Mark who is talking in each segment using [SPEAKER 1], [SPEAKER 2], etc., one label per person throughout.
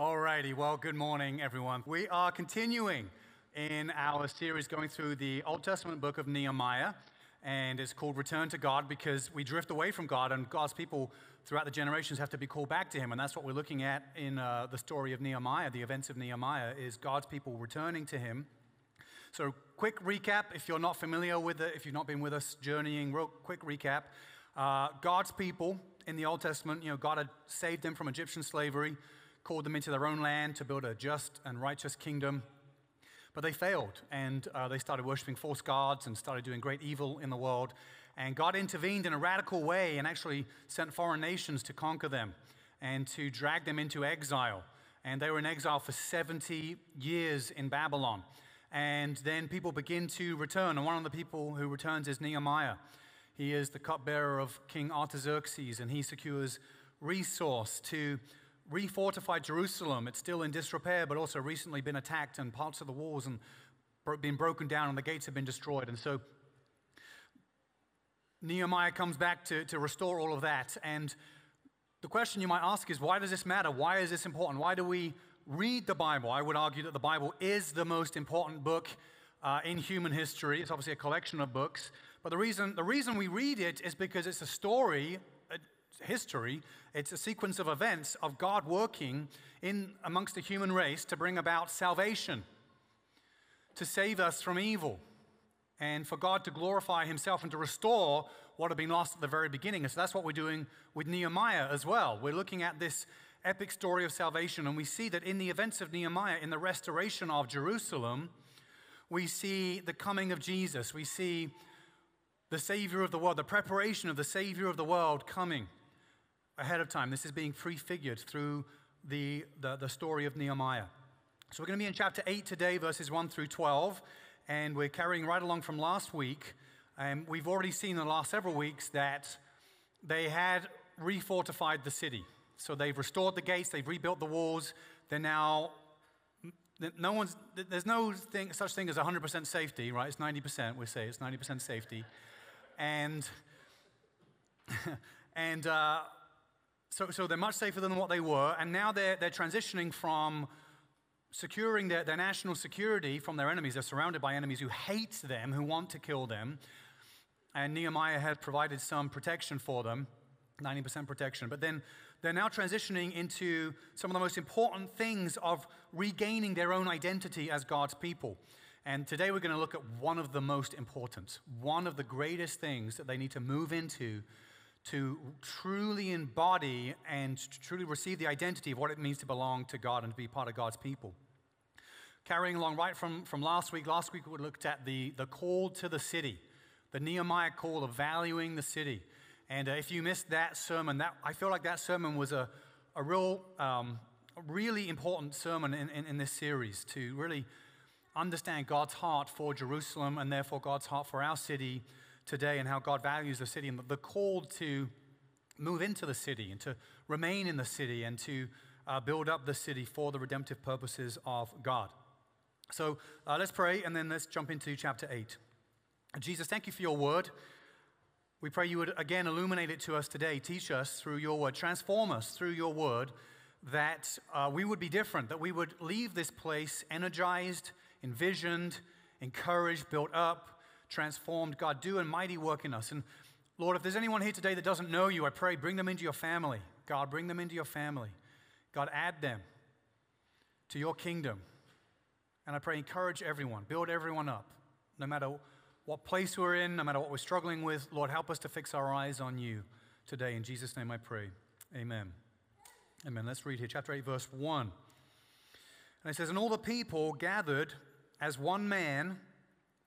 [SPEAKER 1] Alrighty, well, good morning, everyone. We are continuing in our series going through the Old Testament book of Nehemiah, and it's called Return to God because we drift away from God, and God's people throughout the generations have to be called back to Him, and that's what we're looking at in uh, the story of Nehemiah. The events of Nehemiah is God's people returning to Him. So, quick recap if you're not familiar with it, if you've not been with us journeying, real quick recap. Uh, God's people in the Old Testament, you know, God had saved them from Egyptian slavery called them into their own land to build a just and righteous kingdom. But they failed, and uh, they started worshiping false gods and started doing great evil in the world. And God intervened in a radical way and actually sent foreign nations to conquer them and to drag them into exile. And they were in exile for 70 years in Babylon. And then people begin to return. And one of the people who returns is Nehemiah. He is the cupbearer of King Artaxerxes, and he secures resource to refortified Jerusalem. It's still in disrepair, but also recently been attacked, and parts of the walls and been broken down, and the gates have been destroyed. And so Nehemiah comes back to, to restore all of that. And the question you might ask is why does this matter? Why is this important? Why do we read the Bible? I would argue that the Bible is the most important book uh, in human history. It's obviously a collection of books. But the reason, the reason we read it is because it's a story history. It's a sequence of events of God working in amongst the human race to bring about salvation, to save us from evil, and for God to glorify himself and to restore what had been lost at the very beginning. And so that's what we're doing with Nehemiah as well. We're looking at this epic story of salvation, and we see that in the events of Nehemiah, in the restoration of Jerusalem, we see the coming of Jesus. We see the Savior of the world, the preparation of the Savior of the world coming ahead of time. This is being prefigured through the, the, the story of Nehemiah. So we're going to be in chapter 8 today, verses 1 through 12, and we're carrying right along from last week. And we've already seen in the last several weeks that they had refortified the city. So they've restored the gates, they've rebuilt the walls. They're now, no one's, there's no thing, such thing as 100% safety, right? It's 90%, we say, it's 90% safety. And, and, uh, so, so they're much safer than what they were, and now they're, they're transitioning from securing their, their national security from their enemies. They're surrounded by enemies who hate them, who want to kill them. And Nehemiah had provided some protection for them, 90% protection. But then they're now transitioning into some of the most important things of regaining their own identity as God's people. And today we're going to look at one of the most important, one of the greatest things that they need to move into to truly embody and truly receive the identity of what it means to belong to God and to be part of God's people. Carrying along right from, from last week, last week we looked at the, the call to the city, the Nehemiah call of valuing the city. And uh, if you missed that sermon, that, I feel like that sermon was a, a real, um, really important sermon in, in, in this series to really understand God's heart for Jerusalem and therefore God's heart for our city today and how God values the city and the call to move into the city and to remain in the city and to uh, build up the city for the redemptive purposes of God. So uh, let's pray and then let's jump into chapter 8. Jesus, thank you for your word. We pray you would again illuminate it to us today, teach us through your word, transform us through your word, that uh, we would be different, that we would leave this place energized, envisioned, encouraged, built up, transformed. God, do a mighty work in us. And Lord, if there's anyone here today that doesn't know you, I pray bring them into your family. God, bring them into your family. God, add them to your kingdom. And I pray encourage everyone, build everyone up, no matter what place we're in, no matter what we're struggling with. Lord, help us to fix our eyes on you today. In Jesus' name I pray. Amen. Amen. Let's read here, chapter 8, verse 1. And it says, And all the people gathered as one man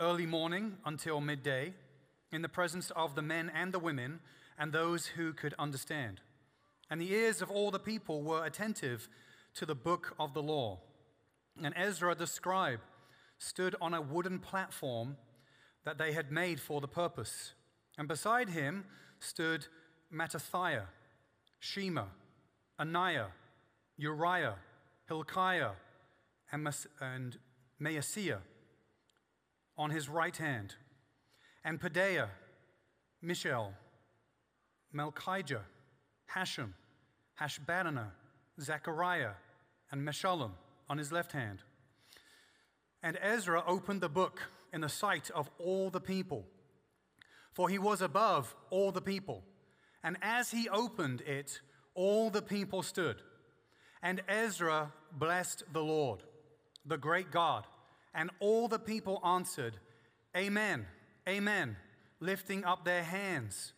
[SPEAKER 1] early morning until midday, in the presence of the men and the women and those who could understand. And the ears of all the people were attentive to the book of the law. And Ezra the scribe stood on a wooden platform that they had made for the purpose. And beside him stood Mattithiah, Shema, Ananiah, Uriah, Hilkiah, and, Mas- and Maaseiah on his right hand, and Pedaiah, Mishael, Malchijah, Hashum, Hashbaddanah, Zechariah, and Meshullam on his left hand. And Ezra opened the book in the sight of all the people, for he was above all the people. And as he opened it, all the people stood. And Ezra blessed the Lord, the great God. And all the people answered, Amen, Amen, lifting up their hands.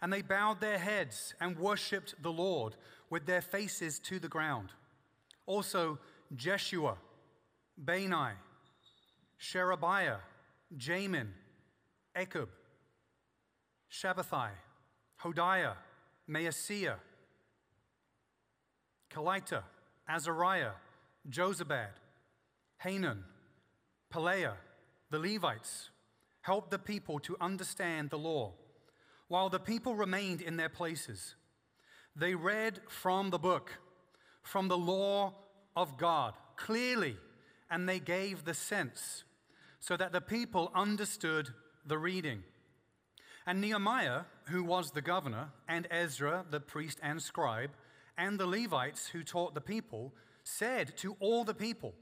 [SPEAKER 1] And they bowed their heads and worshiped the Lord with their faces to the ground. Also, Jeshua, Bani, Sherebiah, Jamin, Akkub, Shabbethai, Hodiah, Maaseiah, Kelita, Azariah, Jozabad, Hanan, Pelaiah, the Levites, helped the people to understand the law. While the people remained in their places, they read from the book, from the law of God, clearly, and they gave the sense so that the people understood the reading. And Nehemiah, who was the governor, and Ezra, the priest and scribe, and the Levites who taught the people, said to all the people,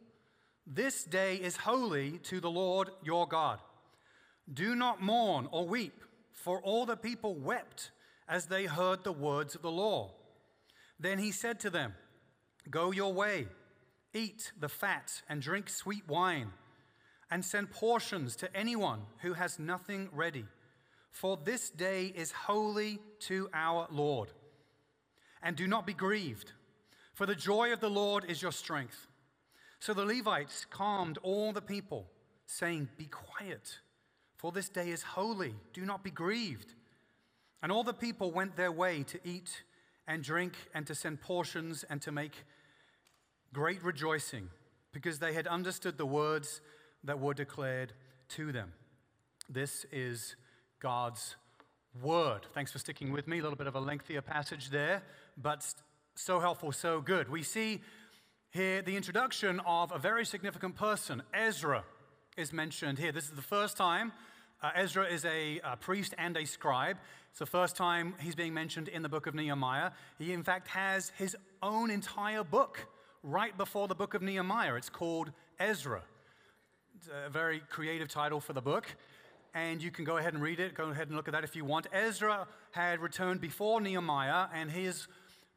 [SPEAKER 1] This day is holy to the Lord your God. Do not mourn or weep, for all the people wept as they heard the words of the law. Then he said to them, Go your way, eat the fat, and drink sweet wine, and send portions to anyone who has nothing ready. For this day is holy to our Lord. And do not be grieved, for the joy of the Lord is your strength. So the Levites calmed all the people, saying, Be quiet, for this day is holy. Do not be grieved. And all the people went their way to eat and drink and to send portions and to make great rejoicing because they had understood the words that were declared to them. This is God's word. Thanks for sticking with me. A little bit of a lengthier passage there, but so helpful, so good. We see here the introduction of a very significant person. Ezra is mentioned here. This is the first time uh, Ezra is a, a, priest and a scribe. It's the first time he's being mentioned in the book of Nehemiah. He, in fact, has his own entire book right before the book of Nehemiah. It's called Ezra. It's a very creative title for the book. And you can go ahead and read it. Go ahead and look at that if you want. Ezra had returned before Nehemiah, and his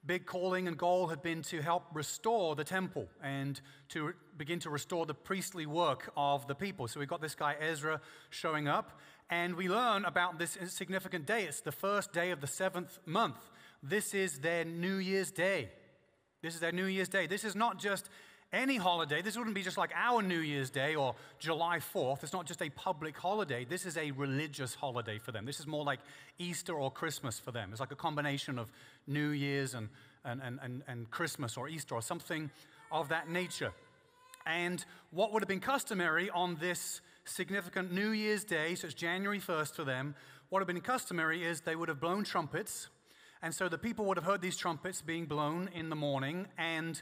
[SPEAKER 1] big calling and goal had been to help restore the temple and to begin to restore the priestly work of the people. So we've got this guy Ezra showing up, and we learn about this significant day. It's the first day of the seventh month. This is their New Year's Day. This is their New Year's Day. This is not just any holiday. This wouldn't be just like our New Year's Day or July 4th. It's not just a public holiday. This is a religious holiday for them. This is more like Easter or Christmas for them. It's like a combination of New Year's and, and, and, and, and Christmas or Easter or something of that nature. And what would have been customary on this significant New Year's Day, so it's January 1st for them, what would have been customary is they would have blown trumpets. And so the people would have heard these trumpets being blown in the morning. And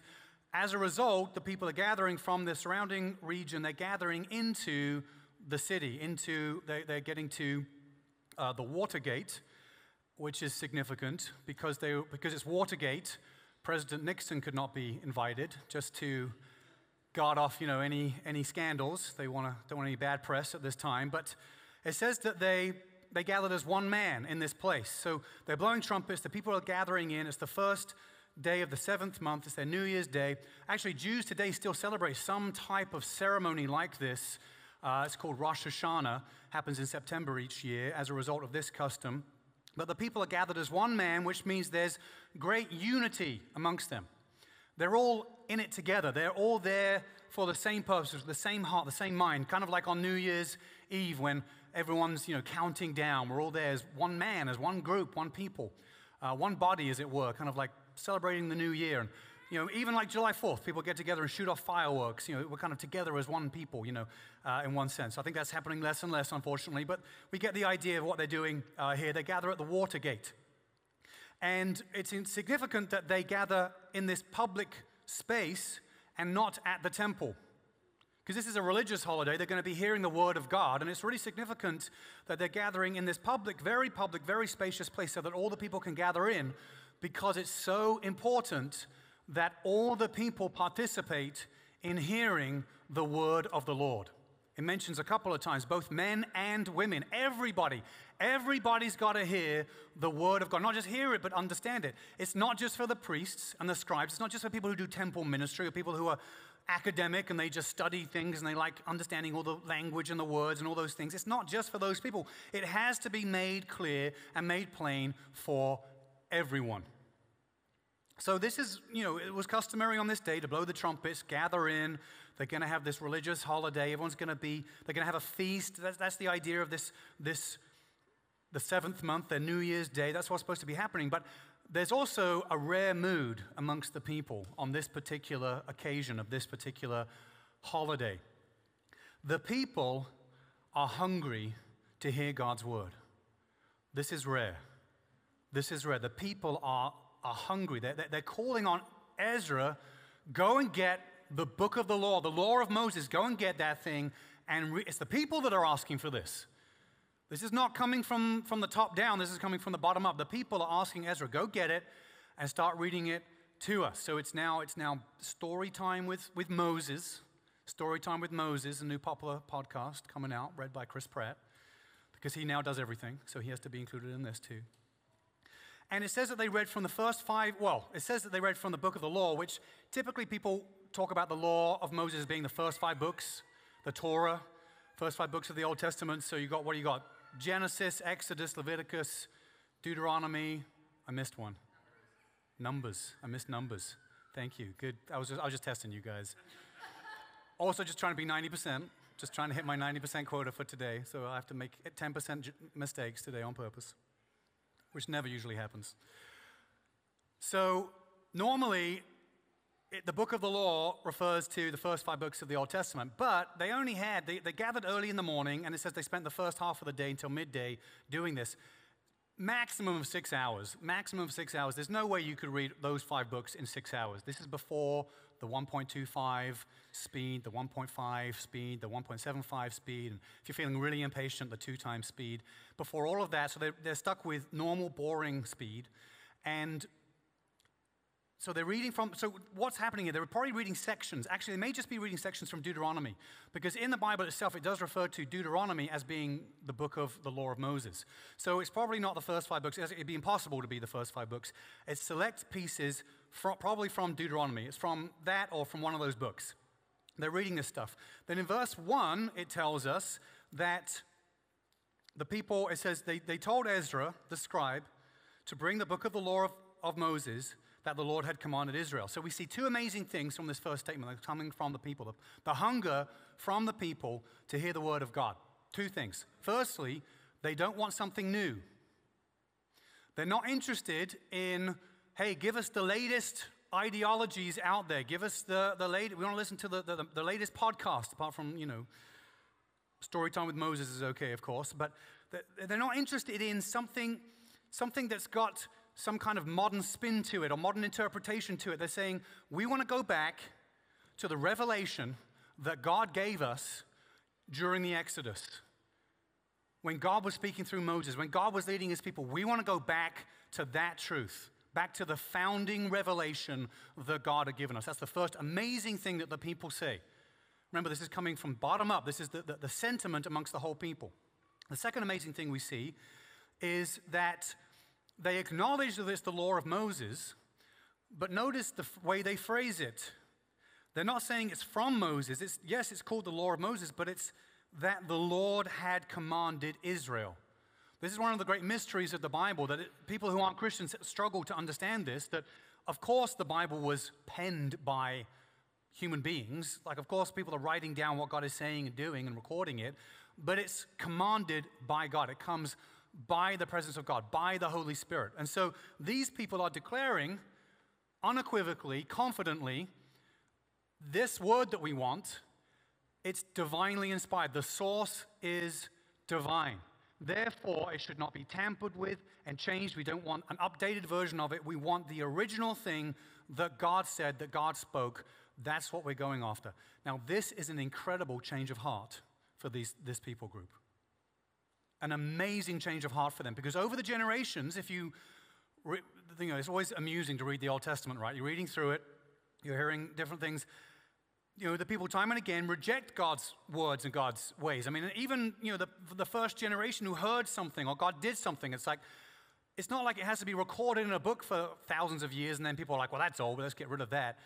[SPEAKER 1] as a result, the people are gathering from the surrounding region, they're gathering into the city, into, they, are getting to uh, the Watergate, which is significant because, they, because it's Watergate. President Nixon could not be invited just to guard off, you know, any, any scandals. They wanna, don't want any bad press at this time. But it says that they, they gathered as one man in this place. So they're blowing trumpets. The people are gathering in. It's the first day of the seventh month. It's their New Year's Day. Actually, Jews today still celebrate some type of ceremony like this. Uh, it's called Rosh Hashanah. Happens in September each year as a result of this custom. But the people are gathered as one man, which means there's great unity amongst them. They're all in it together. They're all there for the same purposes, the same heart, the same mind. Kind of like on New Year's Eve when everyone's you know counting down. We're all there as one man, as one group, one people, uh, one body, as it were. Kind of like celebrating the new year. And You know, even like July 4th, people get together and shoot off fireworks. You know, we're kind of together as one people, you know, uh, in one sense. I think that's happening less and less, unfortunately, but we get the idea of what they're doing uh, here. They gather at the Watergate. And it's significant that they gather in this public space and not at the temple. Because this is a religious holiday, they're going to be hearing the word of God, and it's really significant that they're gathering in this public, very public, very spacious place so that all the people can gather in because it's so important that all the people participate in hearing the word of the Lord. It mentions a couple of times, both men and women, everybody. Everybody's got to hear the word of God. Not just hear it, but understand it. It's not just for the priests and the scribes. It's not just for people who do temple ministry or people who are academic and they just study things and they like understanding all the language and the words and all those things. It's not just for those people. It has to be made clear and made plain for everyone. So, this is, you know, it was customary on this day to blow the trumpets, gather in. They're going to have this religious holiday. Everyone's going to be, they're going to have a feast. That's, that's the idea of this, this, the seventh month, their New Year's Day. That's what's supposed to be happening. But there's also a rare mood amongst the people on this particular occasion of this particular holiday. The people are hungry to hear God's word. This is rare. This is rare. The people are are hungry. They're, they're calling on Ezra, go and get the book of the law, the law of Moses, go and get that thing. And re- it's the people that are asking for this. This is not coming from, from the top down, this is coming from the bottom up. The people are asking Ezra, go get it and start reading it to us. So it's now, it's now story time with, with Moses. Story time with Moses, a new popular podcast coming out, read by Chris Pratt, because he now does everything, so he has to be included in this too. And it says that they read from the first five, well, it says that they read from the book of the law, which typically people talk about the law of Moses being the first five books, the Torah, first five books of the Old Testament. So you got, what you got? Genesis, Exodus, Leviticus, Deuteronomy. I missed one. Numbers. I missed numbers. Thank you. Good. I was just, I was just testing you guys. Also, just trying to be 90%, just trying to hit my 90% quota for today. So I have to make 10% mistakes today on purpose which never usually happens. So, normally, it, the book of the law refers to the first five books of the Old Testament, but they only had, they, they gathered early in the morning, and it says they spent the first half of the day until midday doing this. Maximum of six hours. Maximum of six hours. There's no way you could read those five books in six hours. This is before the 1.25 speed, the 1.5 speed, the 1.75 speed, and if you're feeling really impatient, the two times speed. Before all of that, so they're, they're stuck with normal, boring speed. And so they're reading from, so what's happening here? They're probably reading sections. Actually, they may just be reading sections from Deuteronomy, because in the Bible itself, it does refer to Deuteronomy as being the book of the law of Moses. So it's probably not the first five books. It'd be impossible to be the first five books. It's select pieces, from, probably from Deuteronomy. It's from that or from one of those books. They're reading this stuff. Then in verse 1, it tells us that the people, it says, they, they told Ezra, the scribe, to bring the book of the law of, of Moses that the Lord had commanded Israel. So we see two amazing things from this first statement coming from the people the, the hunger from the people to hear the word of God. Two things. Firstly, they don't want something new. They're not interested in, hey, give us the latest ideologies out there. Give us the, the latest, we want to listen to the, the, the latest podcast, apart from, you know, story time with Moses is okay, of course, but they're not interested in something, something that's got some kind of modern spin to it or modern interpretation to it. They're saying, we want to go back to the revelation that God gave us during the Exodus. When God was speaking through Moses, when God was leading his people, we want to go back to that truth, back to the founding revelation that God had given us. That's the first amazing thing that the people say. Remember, this is coming from bottom up, this is the, the, the sentiment amongst the whole people. The second amazing thing we see is that they acknowledge that it's the law of Moses, but notice the way they phrase it. They're not saying it's from Moses. It's, yes, it's called the law of Moses, but it's that the Lord had commanded Israel. This is one of the great mysteries of the Bible that it, people who aren't Christians struggle to understand this. That, of course, the Bible was penned by human beings. Like, of course, people are writing down what God is saying and doing and recording it, but it's commanded by God. It comes by the presence of God, by the Holy Spirit. And so these people are declaring, unequivocally, confidently, this word that we want, it's divinely inspired. The source is divine. Therefore, it should not be tampered with and changed. We don't want an updated version of it. We want the original thing that God said, that God spoke. That's what we're going after. Now, this is an incredible change of heart for these, this people group. An amazing change of heart for them. Because over the generations, if you, you know, it's always amusing to read the Old Testament, right? You're reading through it, you're hearing different things you know, the people time and again reject God's words and God's ways. I mean, even, you know, the, the first generation who heard something or God did something, it's like, it's not like it has to be recorded in a book for thousands of years and then people are like, well, that's old, let's get rid of that.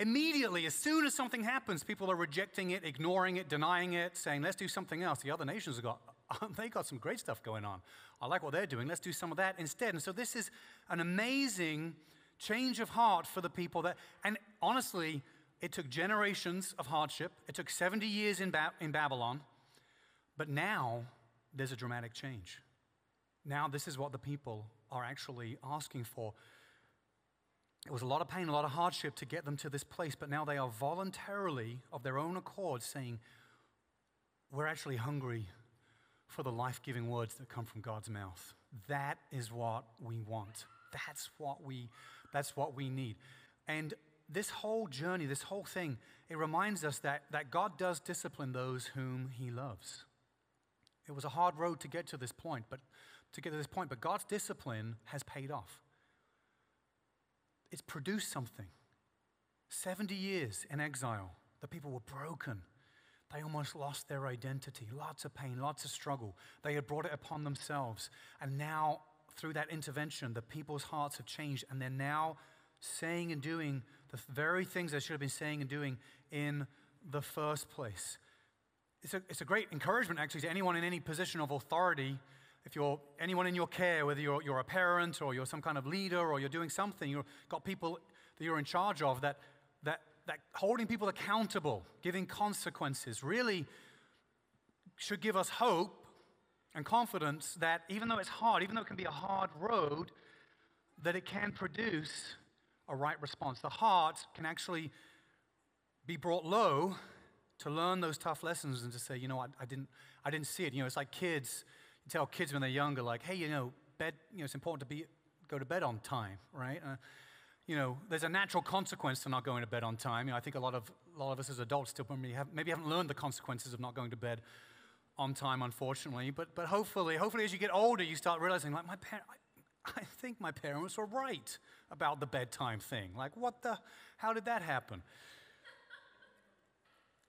[SPEAKER 1] Immediately, as soon as something happens, people are rejecting it, ignoring it, denying it, saying, let's do something else. The other nations have got, they got some great stuff going on. I like what they're doing. Let's do some of that instead. And so this is an amazing change of heart for the people that, and honestly, it took generations of hardship, it took 70 years in, ba- in Babylon, but now there's a dramatic change. Now, this is what the people are actually asking for. It was a lot of pain, a lot of hardship to get them to this place, but now they are voluntarily, of their own accord, saying, We're actually hungry for the life giving words that come from God's mouth. That is what we want. That's what we, that's what we need. And this whole journey, this whole thing, it reminds us that, that God does discipline those whom he loves. It was a hard road to get to this point, but to get to this point, but God's discipline has paid off. It's produced something. 70 years in exile, the people were broken. They almost lost their identity. Lots of pain, lots of struggle. They had brought it upon themselves. And now, through that intervention, the people's hearts have changed, and they're now saying and doing the very things they should have been saying and doing in the first place. It's a, it's a great encouragement, actually, to anyone in any position of authority. If you're anyone in your care, whether you're, you're a parent or you're some kind of leader or you're doing something, you've got people that you're in charge of, that, that, that holding people accountable, giving consequences, really should give us hope and confidence that even though it's hard, even though it can be a hard road, that it can produce a right response. The heart can actually be brought low to learn those tough lessons and to say, you know, I, I, didn't, I didn't see it. You know, it's like kids. You tell kids when they're younger, like, hey, you know, bed, you know, it's important to be, go to bed on time, right? Uh, you know, there's a natural consequence to not going to bed on time. You know, I think a lot of, a lot of us as adults still maybe, have, maybe haven't learned the consequences of not going to bed on time, unfortunately. But, but hopefully, hopefully as you get older, you start realizing, like, my parents, I think my parents were right about the bedtime thing. Like, what the? How did that happen?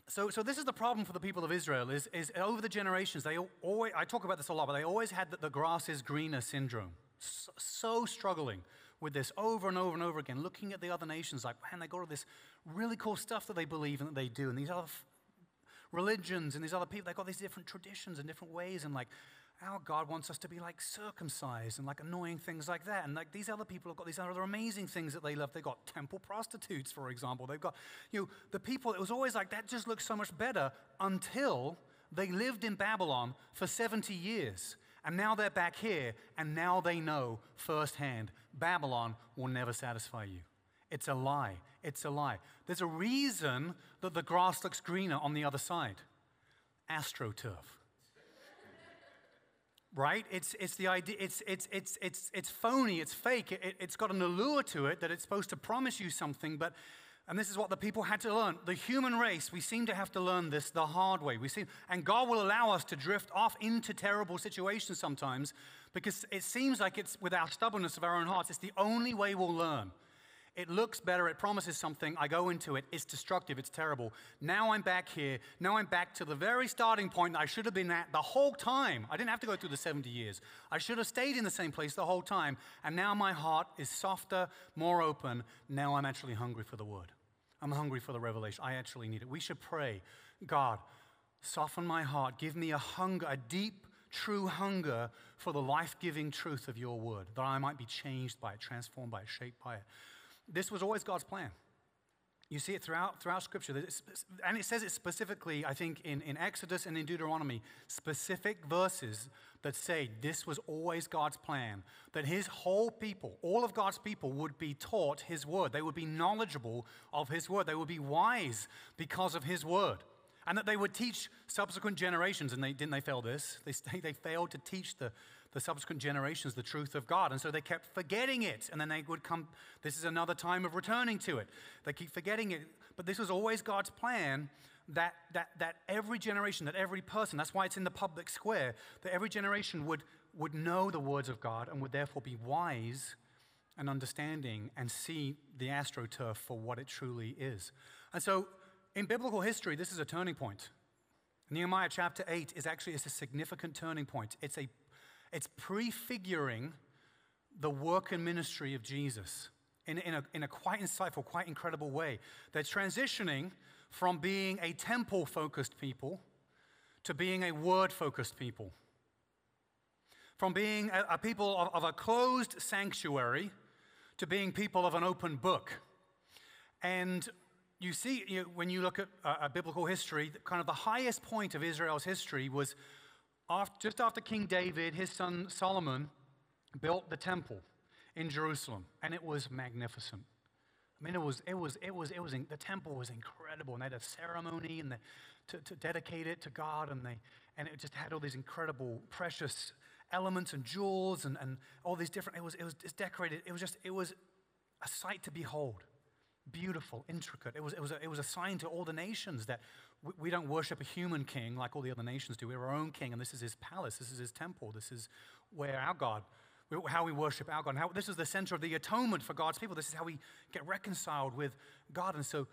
[SPEAKER 1] So, so this is the problem for the people of Israel is, is over the generations, they always, I talk about this a lot, but they always had the, the grass is greener syndrome. So, so, struggling with this over and over and over again, looking at the other nations like, man, they got all this really cool stuff that they believe and that they do, and these other f- religions and these other people, they've got these different traditions and different ways, and like, our God wants us to be like circumcised and like annoying things like that. And like these other people have got these other amazing things that they love. They've got temple prostitutes, for example. They've got, you know, the people, it was always like that just looks so much better until they lived in Babylon for 70 years. And now they're back here, and now they know firsthand Babylon will never satisfy you. It's a lie. It's a lie. There's a reason that the grass looks greener on the other side astroturf right? It's, it's the idea, it's, it's, it's, it's, it's phony, it's fake, it, it's got an allure to it that it's supposed to promise you something, but, and this is what the people had to learn. The human race, we seem to have to learn this the hard way. We seem, and God will allow us to drift off into terrible situations sometimes because it seems like it's with our stubbornness of our own hearts, it's the only way we'll learn. It looks better, it promises something. I go into it, it's destructive, it's terrible. Now I'm back here. Now I'm back to the very starting point I should have been at the whole time. I didn't have to go through the 70 years. I should have stayed in the same place the whole time. And now my heart is softer, more open. Now I'm actually hungry for the word. I'm hungry for the revelation. I actually need it. We should pray God, soften my heart. Give me a hunger, a deep, true hunger for the life giving truth of your word, that I might be changed by it, transformed by it, shaped by it. This was always God's plan. You see it throughout, throughout Scripture. And it says it specifically, I think, in, in Exodus and in Deuteronomy, specific verses that say this was always God's plan, that his whole people, all of God's people, would be taught his word. They would be knowledgeable of his word. They would be wise because of his word. And that they would teach subsequent generations. And they, didn't they fail this? They, they failed to teach the, the subsequent generations the truth of God. And so they kept forgetting it. And then they would come, this is another time of returning to it. They keep forgetting it. But this was always God's plan that, that, that every generation, that every person, that's why it's in the public square, that every generation would, would know the words of God and would therefore be wise and understanding and see the astroturf for what it truly is. And so in biblical history, this is a turning point. Nehemiah chapter 8 is actually it's a significant turning point. It's a it's prefiguring the work and ministry of Jesus in, in, a, in a quite insightful, quite incredible way. They're transitioning from being a temple focused people to being a word focused people. From being a, a people of, of, a closed sanctuary to being people of an open book. And you see, you, when you look at uh, biblical history, kind of the highest point of Israel's history was just after King David, his son Solomon built the temple in Jerusalem, and it was magnificent. I mean, it was, it was, it was, it was, the temple was incredible, and they had a ceremony and the, to, to dedicate it to God, and, they, and it just had all these incredible, precious elements and jewels and, and all these different, it was, it was just decorated. It was just, it was a sight to behold. Beautiful, intricate. It was, it was, a, it was a sign to all the nations that we don't worship a human king like all the other nations do. We have our own king, and this is his palace, this is his temple, this is where our God, how we worship our God. How, this is the center of the atonement for God's people. This is how we get reconciled with God. And so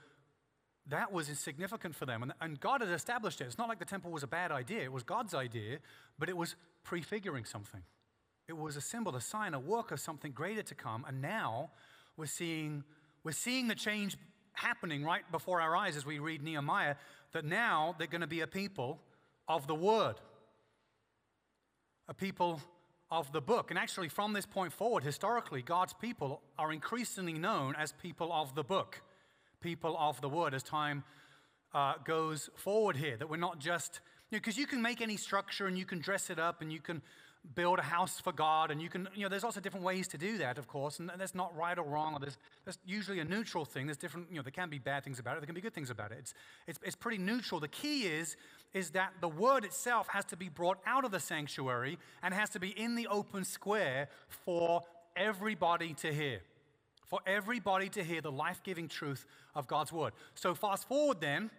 [SPEAKER 1] that was significant for them. And, and God had established it. It's not like the temple was a bad idea, it was God's idea, but it was prefiguring something. It was a symbol, a sign, a work of something greater to come. And now we're seeing, we're seeing the change happening right before our eyes as we read Nehemiah that now they're going to be a people of the Word, a people of the book. And actually, from this point forward, historically, God's people are increasingly known as people of the book, people of the Word, as time uh, goes forward here. That we're not just, because you, know, you can make any structure and you can dress it up and you can build a house for God, and you can, you know, there's lots of different ways to do that, of course, and that's not right or wrong, or there's, there's usually a neutral thing. There's different, you know, there can be bad things about it, there can be good things about it. It's, it's, it's pretty neutral. The key is, is that the word itself has to be brought out of the sanctuary and has to be in the open square for everybody to hear. For everybody to hear the life giving truth of God's word. So, fast forward then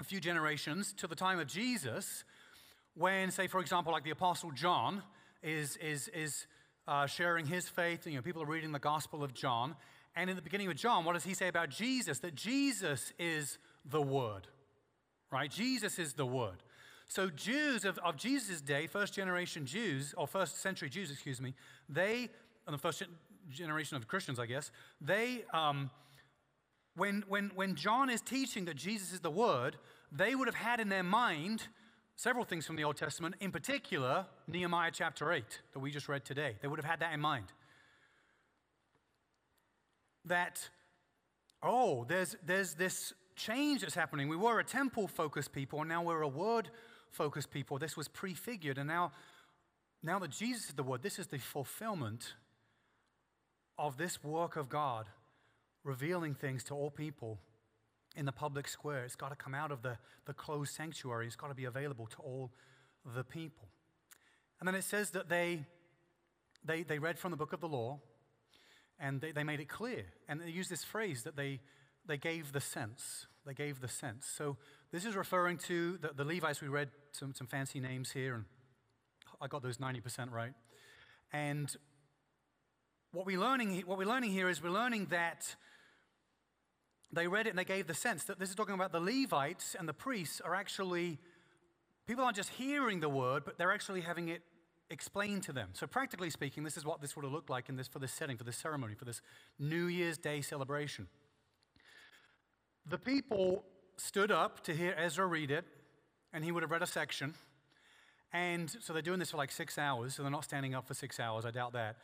[SPEAKER 1] a few generations to the time of Jesus, when, say, for example, like the Apostle John is, is, is uh, sharing his faith. You know, people are reading the Gospel of John. And in the beginning of John, what does he say about Jesus? That Jesus is the Word, right? Jesus is the Word. So, Jews of, of Jesus' day, first generation Jews, or first century Jews, excuse me, they, and the first generation of Christians, I guess, they, um, when, when, when John is teaching that Jesus is the Word, they would have had in their mind several things from the Old Testament, in particular, Nehemiah chapter 8 that we just read today. They would have had that in mind. That, oh, there's, there's this change that's happening. We were a temple focused people, and now we're a word focused people. This was prefigured, and now, now that Jesus is the word, this is the fulfillment of this work of God, revealing things to all people in the public square. It's got to come out of the, the closed sanctuary. It's got to be available to all the people. And then it says that they, they, they read from the book of the law and they, they made it clear. And they used this phrase that they, they gave the sense. They gave the sense. So this is referring to the, the Levites. We read some, some fancy names here, and I got those 90% right. And what, we're, learning, what we're learning here is we're learning that they read it and they gave the sense that this is talking about the Levites and the priests are actually, people aren't just hearing the word, but they're actually having it explained to them. So, practically speaking, this is what this would have looked like in this, for this setting, for this ceremony, for this New Year's Day celebration. The people stood up to hear Ezra read it, and he would have read a section. And so they're doing this for like six hours, so they're not standing up for six hours, I doubt that.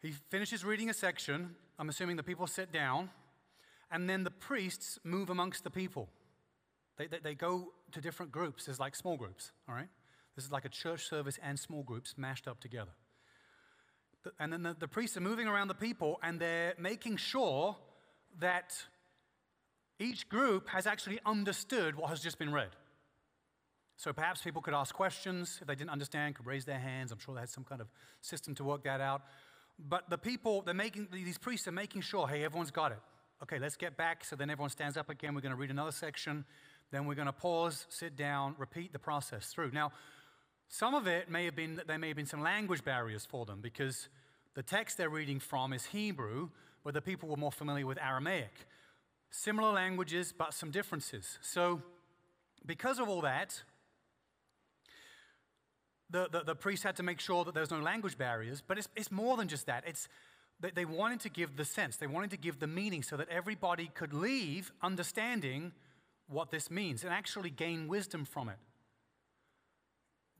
[SPEAKER 1] He finishes reading a section. I'm assuming the people sit down And then the priests move amongst the people. They, they, they go to different groups. There's like small groups, all right? This is like a church service and small groups mashed up together. And then the, the priests are moving around the people and they're making sure that each group has actually understood what has just been read. So perhaps people could ask questions. If they didn't understand, could raise their hands. I'm sure they had some kind of system to work that out. But the people, they're making, these priests are making sure, hey, everyone's got it. Okay, let's get back. So then everyone stands up again. We're going to read another section. Then we're going to pause, sit down, repeat the process through. Now, some of it may have been that there may have been some language barriers for them because the text they're reading from is Hebrew, but the people were more familiar with Aramaic. Similar languages, but some differences. So, because of all that, the, the, the priest had to make sure that there's no language barriers, but it's, it's more than just that. It's, they, they wanted to give the sense, they wanted to give the meaning so that everybody could leave understanding what this means and actually gain wisdom from it,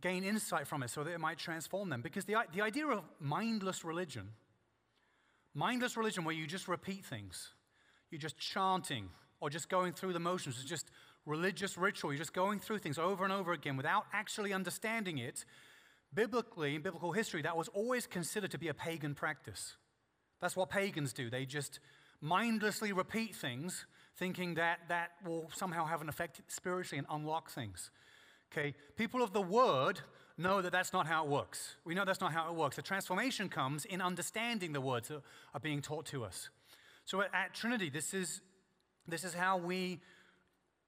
[SPEAKER 1] gain insight from it so that it might transform them. Because the, the idea of mindless religion, mindless religion where you just repeat things, you're just chanting or just going through the motions, it's just religious ritual. You're just going through things over and over again without actually understanding it. Biblically, in biblical history, that was always considered to be a pagan practice. That's what pagans do. They just mindlessly repeat things, thinking that that will somehow have an effect spiritually and unlock things. Okay, people of the word know that that's not how it works. We know that's not how it works. The transformation comes in understanding the words that are being taught to us. So at, Trinity, this is, this is how we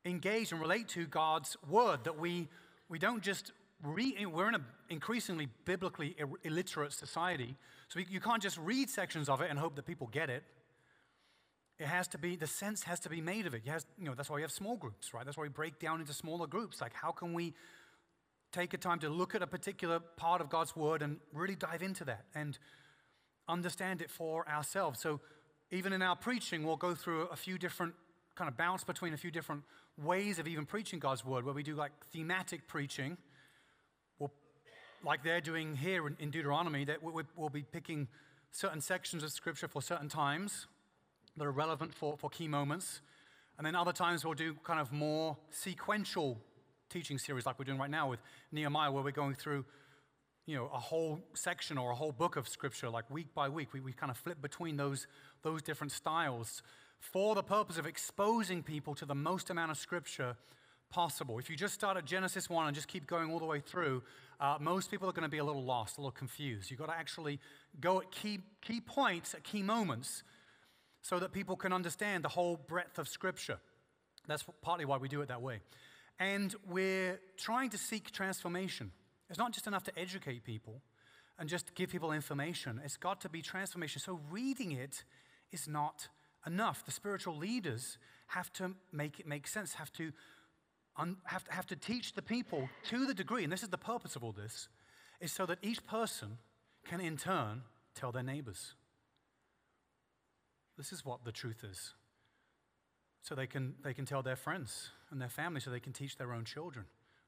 [SPEAKER 1] engage and relate to God's word, that we, we don't just read, we're in an increasingly biblically illiterate society, so you can't just read sections of it and hope that people get it. It has to be, the sense has to be made of it. Has, you know, that's why we have small groups, right? That's why we break down into smaller groups. Like, how can we take a time to look at a particular part of God's word and really dive into that and understand it for ourselves? So, even in our preaching, we'll go through a few different kind of bounce between a few different ways of even preaching God's word, where we do like thematic preaching, like they're doing here in, Deuteronomy, that we, we'll be picking certain sections of scripture for certain times that are relevant for, for key moments. And then other times we'll do kind of more sequential teaching series like we're doing right now with Nehemiah, where we're going through you know, a whole section or a whole book of scripture, like week by week. We, we kind of flip between those, those different styles for the purpose of exposing people to the most amount of scripture possible. If you just start at Genesis 1 and just keep going all the way through, uh, most people are going to be a little lost, a little confused. You've got to actually go at key, key points, at key moments, so that people can understand the whole breadth of Scripture. That's partly why we do it that way. And we're trying to seek transformation. It's not just enough to educate people and just give people information, it's got to be transformation. So reading it is not enough. The spiritual leaders have to make it make sense, have to, have to, have to teach the people to the degree, and this is the purpose of all this, is so that each person can in turn tell their neighbors. This is what the truth is. So they can, they can tell their friends and their family, so they can teach their own children.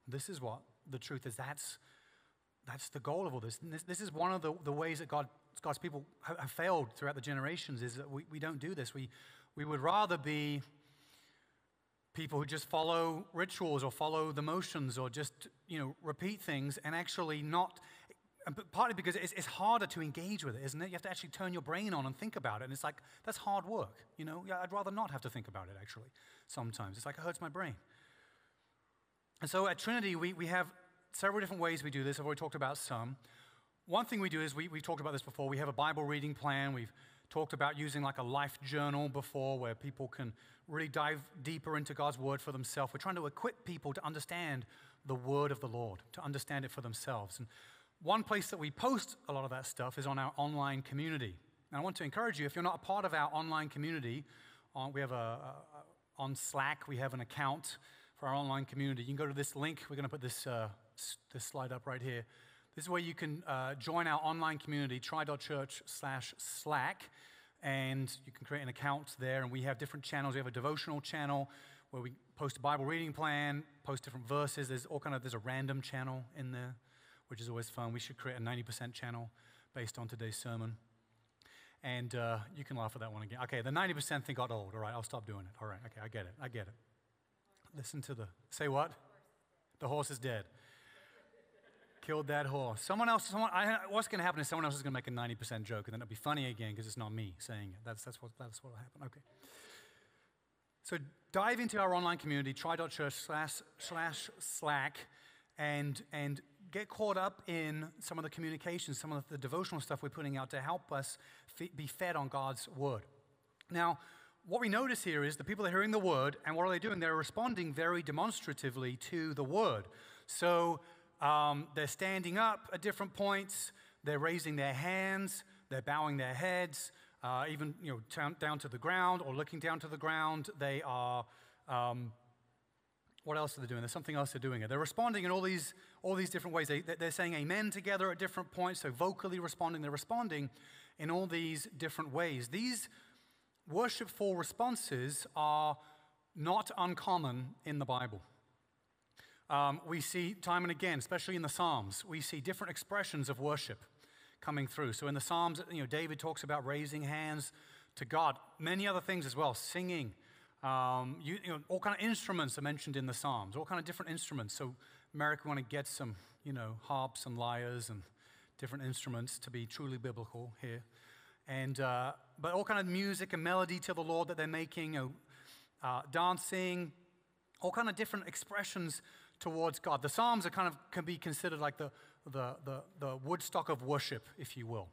[SPEAKER 1] This is what the truth is. That's, that's the goal of all this. this. this. is one of the, the ways that God God's people have failed throughout the generations is that we, we don't do this. We, we would rather be people who just follow rituals or follow the motions or just, you know, repeat things and actually not, partly because it's, it's harder to engage with it, isn't it? You have to actually turn your brain on and think about it. And it's like, that's hard work, you know? I'd rather not have to think about it, actually, sometimes. It's like it hurts my brain. And so at Trinity, we, we have several different ways we do this. I've already talked about some. One thing we do is we, we've talked about this before. We have a Bible reading plan. We've talked about using like a life journal before where people can really dive deeper into God's word for themselves. We're trying to equip people to understand the word of the Lord, to understand it for themselves. And one place that we post a lot of that stuff is on our online community. And I want to encourage you, if you're not a part of our online community, uh, we have a, a, on Slack, we have an account for our online community. You can go to this link. We're going to put this, uh, this slide up right here. This is where you can uh, join our online community, try.church slash Slack, and you can create an account there. And we have different channels. We have a devotional channel where we post a Bible reading plan, post different verses. There's all kind of there's a random channel in there, which is always fun. We should create a 90% channel based on today's sermon. And uh, you can laugh at that one again. Okay, the 90% thing got old. All right, I'll stop doing it. All right, okay, I get it. I get it. Listen to the. Say what? The horse is dead. Killed that horse. Someone else, someone, I, what's going to happen is someone else is going to make a 90% joke, and then it'll be funny again because it's not me saying it. That's, that's, what, that's what will happen. Okay. So dive into our online community, try.church slash, slash slack, and, and get caught up in some of the communications, some of the devotional stuff we're putting out to help us be fed on God's word. Now, what we notice here is the people are hearing the word, and what are they doing? They're responding very demonstratively to the word. So um, they're standing up at different points, they're raising their hands, they're bowing their heads, uh, even you know, down, down, to the ground or looking down to the ground. They are, um, what else are they doing? There's something else they're doing. They're responding in all these, all these different ways. They, they're saying amen together at different points, so vocally responding. They're responding in all these different ways. These worshipful responses are not uncommon in the Bible. Um, we see time and again, especially in the Psalms, we see different expressions of worship coming through. So in the Psalms, you know, David talks about raising hands to God. Many other things as well, singing. Um, you, you, know, all kind of instruments are mentioned in the Psalms, all kind of different instruments. So America want to get some, you know, harps and lyres and different instruments to be truly biblical here. And, uh, but all kind of music and melody to the Lord that they're making, you know, uh, dancing, all kind of different expressions towards God. The Psalms are kind of can be considered like the, the, the, the Woodstock of worship, if you will.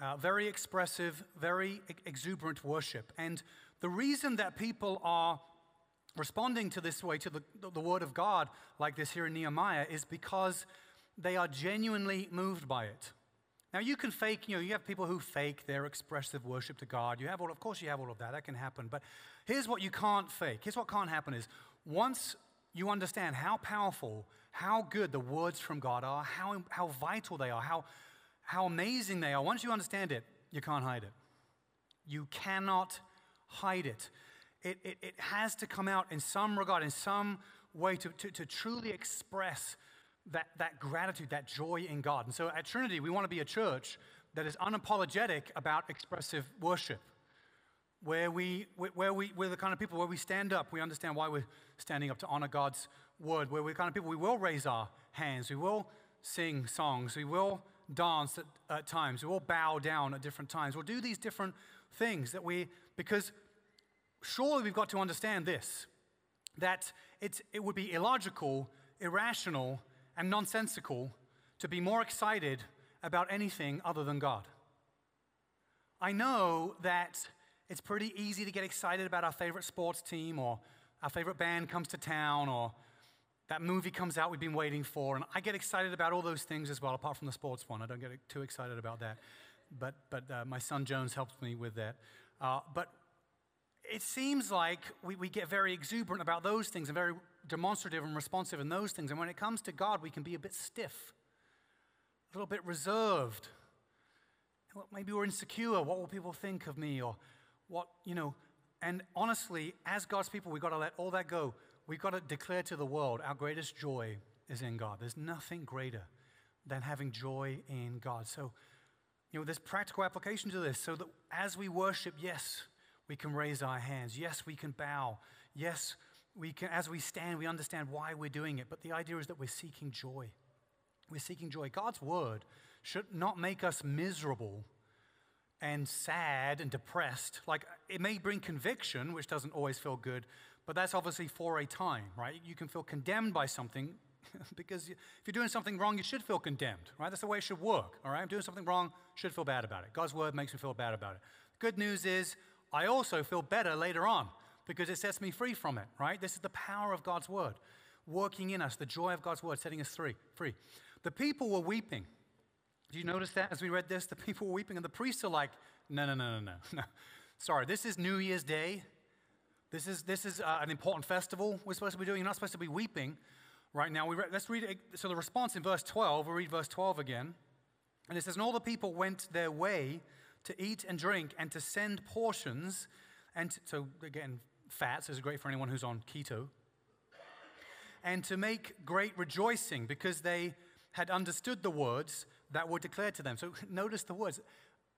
[SPEAKER 1] Uh, very expressive, very exuberant worship. And the reason that people are responding to this way, to the, the word of God, like this here in Nehemiah, is because they are genuinely moved by it. Now, you can fake, you know, you have people who fake their expressive worship to God. You have all, of course, you have all of that. That can happen. But here's what you can't fake. Here's what can't happen is once you understand how powerful, how good the words from God are, how, how vital they are, how, how amazing they are. Once you understand it, you can't hide it. You cannot hide it. It, it, it has to come out in some regard, in some way, to, to, to truly express that, that gratitude, that joy in God. And so at Trinity, we want to be a church that is unapologetic about expressive worship where we, where we, we're the kind of people where we stand up, we understand why we're standing up to honor God's word, where we're the kind of people we will raise our hands, we will sing songs, we will dance at, at times, we will bow down at different times, we'll do these different things that we, because surely we've got to understand this, that it's, it would be illogical, irrational, and nonsensical to be more excited about anything other than God. I know that it's pretty easy to get excited about our favorite sports team or our favorite band comes to town or that movie comes out we've been waiting for. And I get excited about all those things as well, apart from the sports one. I don't get too excited about that. But, but uh, my son Jones helps me with that. Uh, but it seems like we, we get very exuberant about those things and very demonstrative and responsive in those things. And when it comes to God, we can be a bit stiff, a little bit reserved. Maybe we're insecure. What will people think of me? Or what, you know, and honestly, as God's people, we've got to let all that go. We've got to declare to the world our greatest joy is in God. There's nothing greater than having joy in God. So, you know, there's practical application to this so that as we worship, yes, we can raise our hands. Yes, we can bow. Yes, we can, as we stand, we understand why we're doing it. But the idea is that we're seeking joy. We're seeking joy. God's word should not make us miserable and sad and depressed. Like it may bring conviction, which doesn't always feel good, but that's obviously for a time, right? You can feel condemned by something because if you're doing something wrong, you should feel condemned, right? That's the way it should work, all right? I'm doing something wrong, should feel bad about it. God's word makes me feel bad about it. Good news is, I also feel better later on because it sets me free from it, right? This is the power of God's word working in us, the joy of God's word setting us free. free. The people were weeping. Do you notice that as we read this? The people were weeping, and the priests are like, no, no, no, no, no. no. Sorry, this is New Year's Day. This is, this is uh, an important festival we're supposed to be doing. You're not supposed to be weeping right now. We re- let's read it. So the response in verse 12, we'll read verse 12 again. And it says, And all the people went their way to eat and drink and to send portions. And to, so again, fats is great for anyone who's on keto. And to make great rejoicing because they had understood the words that were declared to them. So notice the words.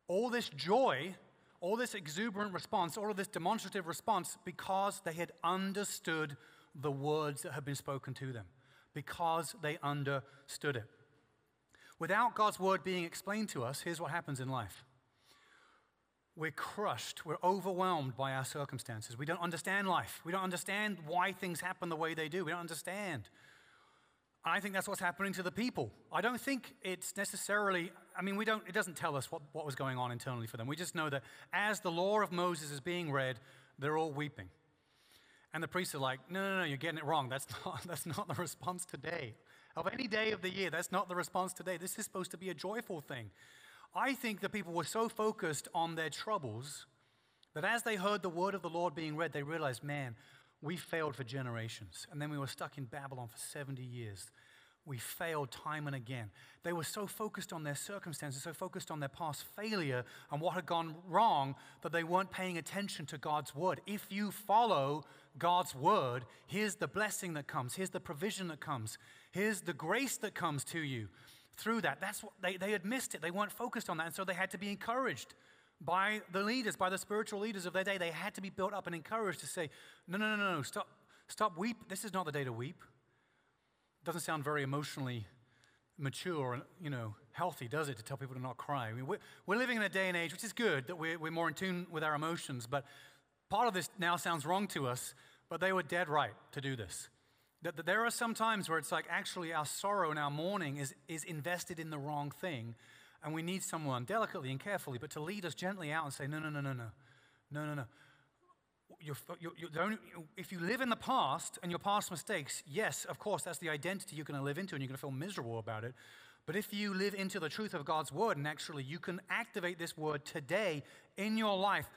[SPEAKER 1] all this joy, all this exuberant response, all of this demonstrative response because they had understood the words that had been spoken to them, because they understood it. Without God's word being explained to us, here's what happens in life we're crushed, we're overwhelmed by our circumstances. We don't understand life, we don't understand why things happen the way they do, we don't understand. I think that's what's happening to the people. I don't think it's necessarily, I mean, we don't, it doesn't tell us what, what was going on internally for them. We just know that as the law of Moses is being read, they're all weeping. And the priests are like, no, no, no, you're getting it wrong. That's not, that's not the response today. Of any day of the year, that's not the response today. This is supposed to be a joyful thing. I think the people were so focused on their troubles that as they heard the word of the Lord being read, they realized, man, we failed for generations. And then we were stuck in Babylon for 70 years. We failed time and again. They were so focused on their circumstances, so focused on their past failure and what had gone wrong, that they weren't paying attention to God's word. If you follow God's word, here's the blessing that comes, here's the provision that comes, here's the grace that comes to you through that. That's what they, they had missed it. They weren't focused on that. And so they had to be encouraged by the leaders, by the spiritual leaders of their day. They had to be built up and encouraged to say, no, no, no, no, stop, stop weep. This is not the day to weep. Doesn't sound very emotionally mature and, you know, healthy, does it, to tell people to not cry? I mean, we're, we're living in a day and age, which is good, that we're, we're more in tune with our emotions, but part of this now sounds wrong to us, but they were dead right to do this. That, that there are some times where it's like actually our sorrow and our mourning is, is invested in the wrong thing, and we need someone delicately and carefully, but to lead us gently out and say, no, no, no, no, no, no, no, no. You're, you're, you're only, if you live in the past and your past mistakes, yes, of course, that's the identity you're going to live into and you're going to feel miserable about it. But if you live into the truth of God's word and actually you can activate this word today in your life,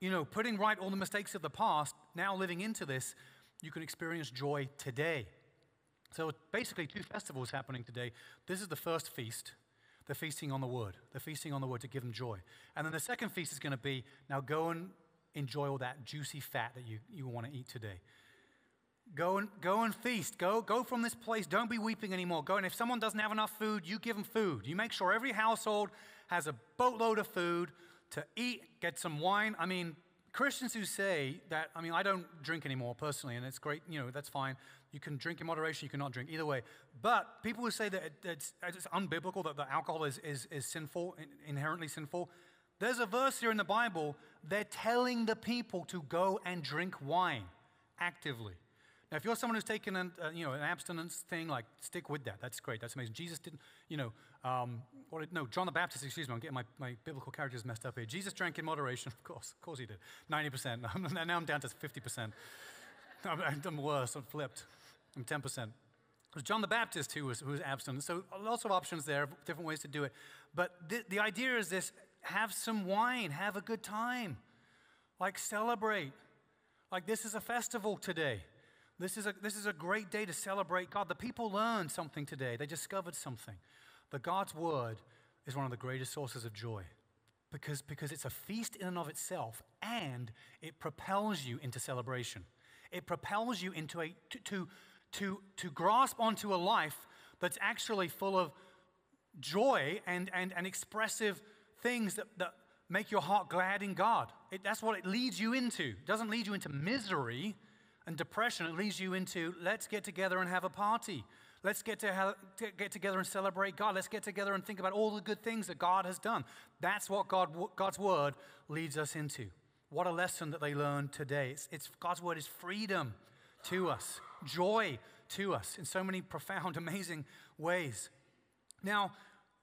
[SPEAKER 1] you know, putting right all the mistakes of the past, now living into this, you can experience joy today. So basically, two festivals happening today. This is the first feast, the feasting on the word, the feasting on the word to give them joy. And then the second feast is going to be now go and enjoy all that juicy fat that you, you want to eat today. Go and, go and feast. Go, go from this place. Don't be weeping anymore. Go and if someone doesn't have enough food, you give them food. You make sure every household has a boatload of food to eat, get some wine. I mean, Christians who say that, I mean, I don't drink anymore personally, and it's great, you know, that's fine. You can drink in moderation, you cannot drink, either way. But people who say that it's, it's unbiblical, that the alcohol is, is, is sinful, inherently sinful, there's a verse here in the Bible, they're telling the people to go and drink wine actively. Now, if you're someone who's taken an, uh, you know, an abstinence thing, like stick with that. That's great. That's amazing. Jesus didn't, you know, um, or, no, John the Baptist, excuse me, I'm getting my, my biblical characters messed up here. Jesus drank in moderation, of course. Of course he did. 90%. now I'm down to 50%. I'm, worse. I'm flipped. I'm 10%. It was John the Baptist who was, who was abstinent. So lots of options there, different ways to do it. But the idea is this have some wine, have a good time. Like celebrate. Like this is a festival today. This is, a, this is a great day to celebrate God. The people learned something today, they discovered something. That God's word is one of the greatest sources of joy because, because it's a feast in and of itself and it propels you into celebration. It propels you into a, to, to, to, to grasp onto a life that's actually full of joy and, and, and expressive things that, that make your heart glad in God. It, that's what it leads you into. It doesn't lead you into misery and depression. It leads you into let's get together and have a party. Let's get, to to get together and celebrate God. Let's get together and think about all the good things that God has done. That's what God, God's word leads us into. What a lesson that they learned today. It's, it's, God's word is freedom to us, joy to us in so many profound, amazing ways. Now,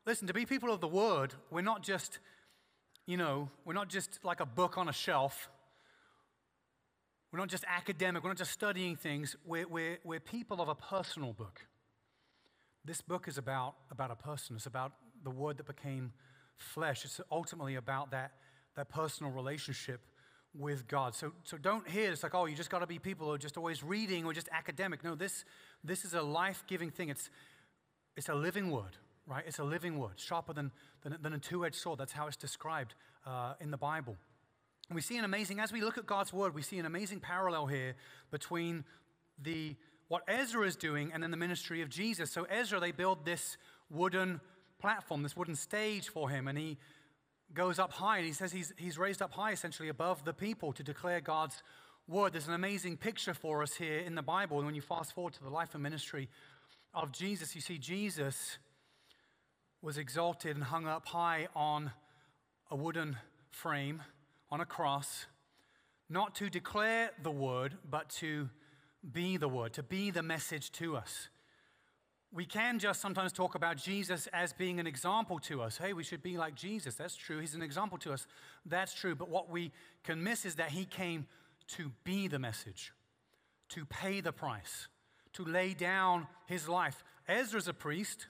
[SPEAKER 1] listen, to be people of the word, we're not just, you know, we're not just like a book on a shelf. We're not just academic, we're not just studying things. We're, we're, we're people of a personal book. This book is about, about a person. It's about the word that became flesh. It's ultimately about that, that personal relationship with God. So, so don't hear it's like, oh, you just got to be people who are just always reading or just academic. No, this, this is a life giving thing. It's, it's a living word, right? It's a living word, sharper than, than, than a two edged sword. That's how it's described uh, in the Bible. And we see an amazing, as we look at God's word, we see an amazing parallel here between the what Ezra is doing and then the ministry of Jesus. So, Ezra, they build this wooden platform, this wooden stage for him, and he goes up high, and he says he's, he's raised up high, essentially above the people, to declare God's word. There's an amazing picture for us here in the Bible. And when you fast forward to the life and ministry of Jesus, you see Jesus was exalted and hung up high on a wooden frame, on a cross, not to declare the word, but to be the word, to be the message to us. We can just sometimes talk about Jesus as being an example to us. Hey, we should be like Jesus. That's true. He's an example to us. That's true. But what we can miss is that he came to be the message, to pay the price, to lay down his life. Ezra's a priest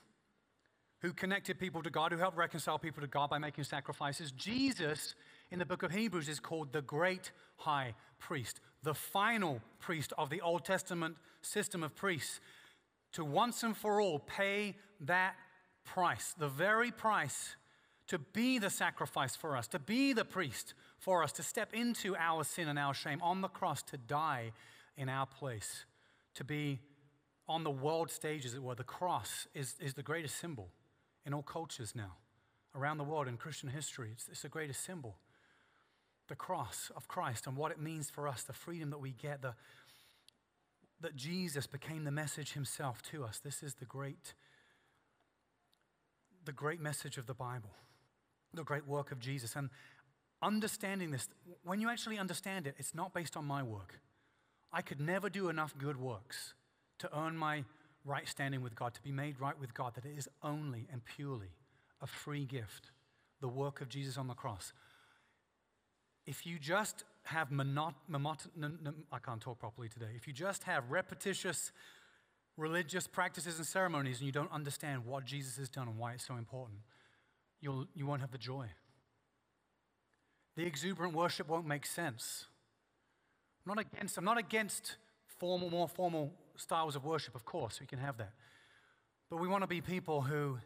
[SPEAKER 1] who connected people to God, who helped reconcile people to God by making sacrifices. Jesus, in the book of Hebrews, is called the great high priest, the final priest of the Old Testament system of priests to once and for all pay that price, the very price to be the sacrifice for us, to be the priest for us, to step into our sin and our shame on the cross, to die in our place, to be on the world stage, as it were. The cross is, is the greatest symbol in all cultures now, around the world in Christian history. It's, it's the greatest symbol. The cross of Christ and what it means for us, the freedom that we get, the, that Jesus became the message himself to us. This is the great, the great message of the Bible, the great work of Jesus. And understanding this, when you actually understand it, it's not based on my work. I could never do enough good works to earn my right standing with God, to be made right with God, that it is only and purely a free gift, the work of Jesus on the cross. If you just have monot, monot, I can't talk properly today. If you just have repetitious religious practices and ceremonies and you don't understand what Jesus has done and why it's so important, you'll, you won't have the joy. The exuberant worship won't make sense. I'm not against, I'm not against formal, more formal styles of worship, of course, we can have that. But we want to be people who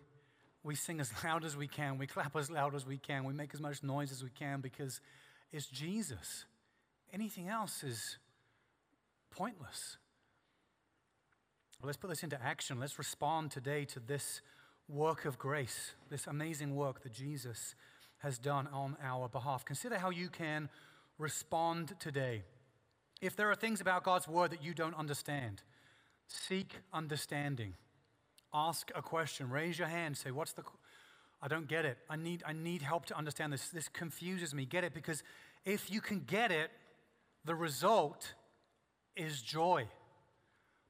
[SPEAKER 1] we sing as loud as we can, we clap as loud as we can, we make as much noise as we can because it's Jesus. Anything else is pointless. Let's put this into action. Let's respond today to this work of grace, this amazing work that Jesus has done on our behalf. Consider how you can respond today. If there are things about God's word that you don't understand, seek understanding. Ask a question. Raise your hand. Say, What's the. I don't get it. I need, I need help to understand this. This confuses me. Get it? Because if you can get it, the result is joy.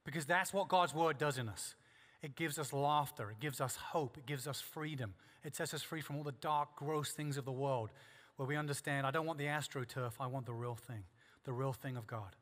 [SPEAKER 1] Because that's what God's word does in us. It gives us laughter, it gives us hope, it gives us freedom. It sets us free from all the dark, gross things of the world where we understand I don't want the astroturf, I want the real thing, the real thing of God.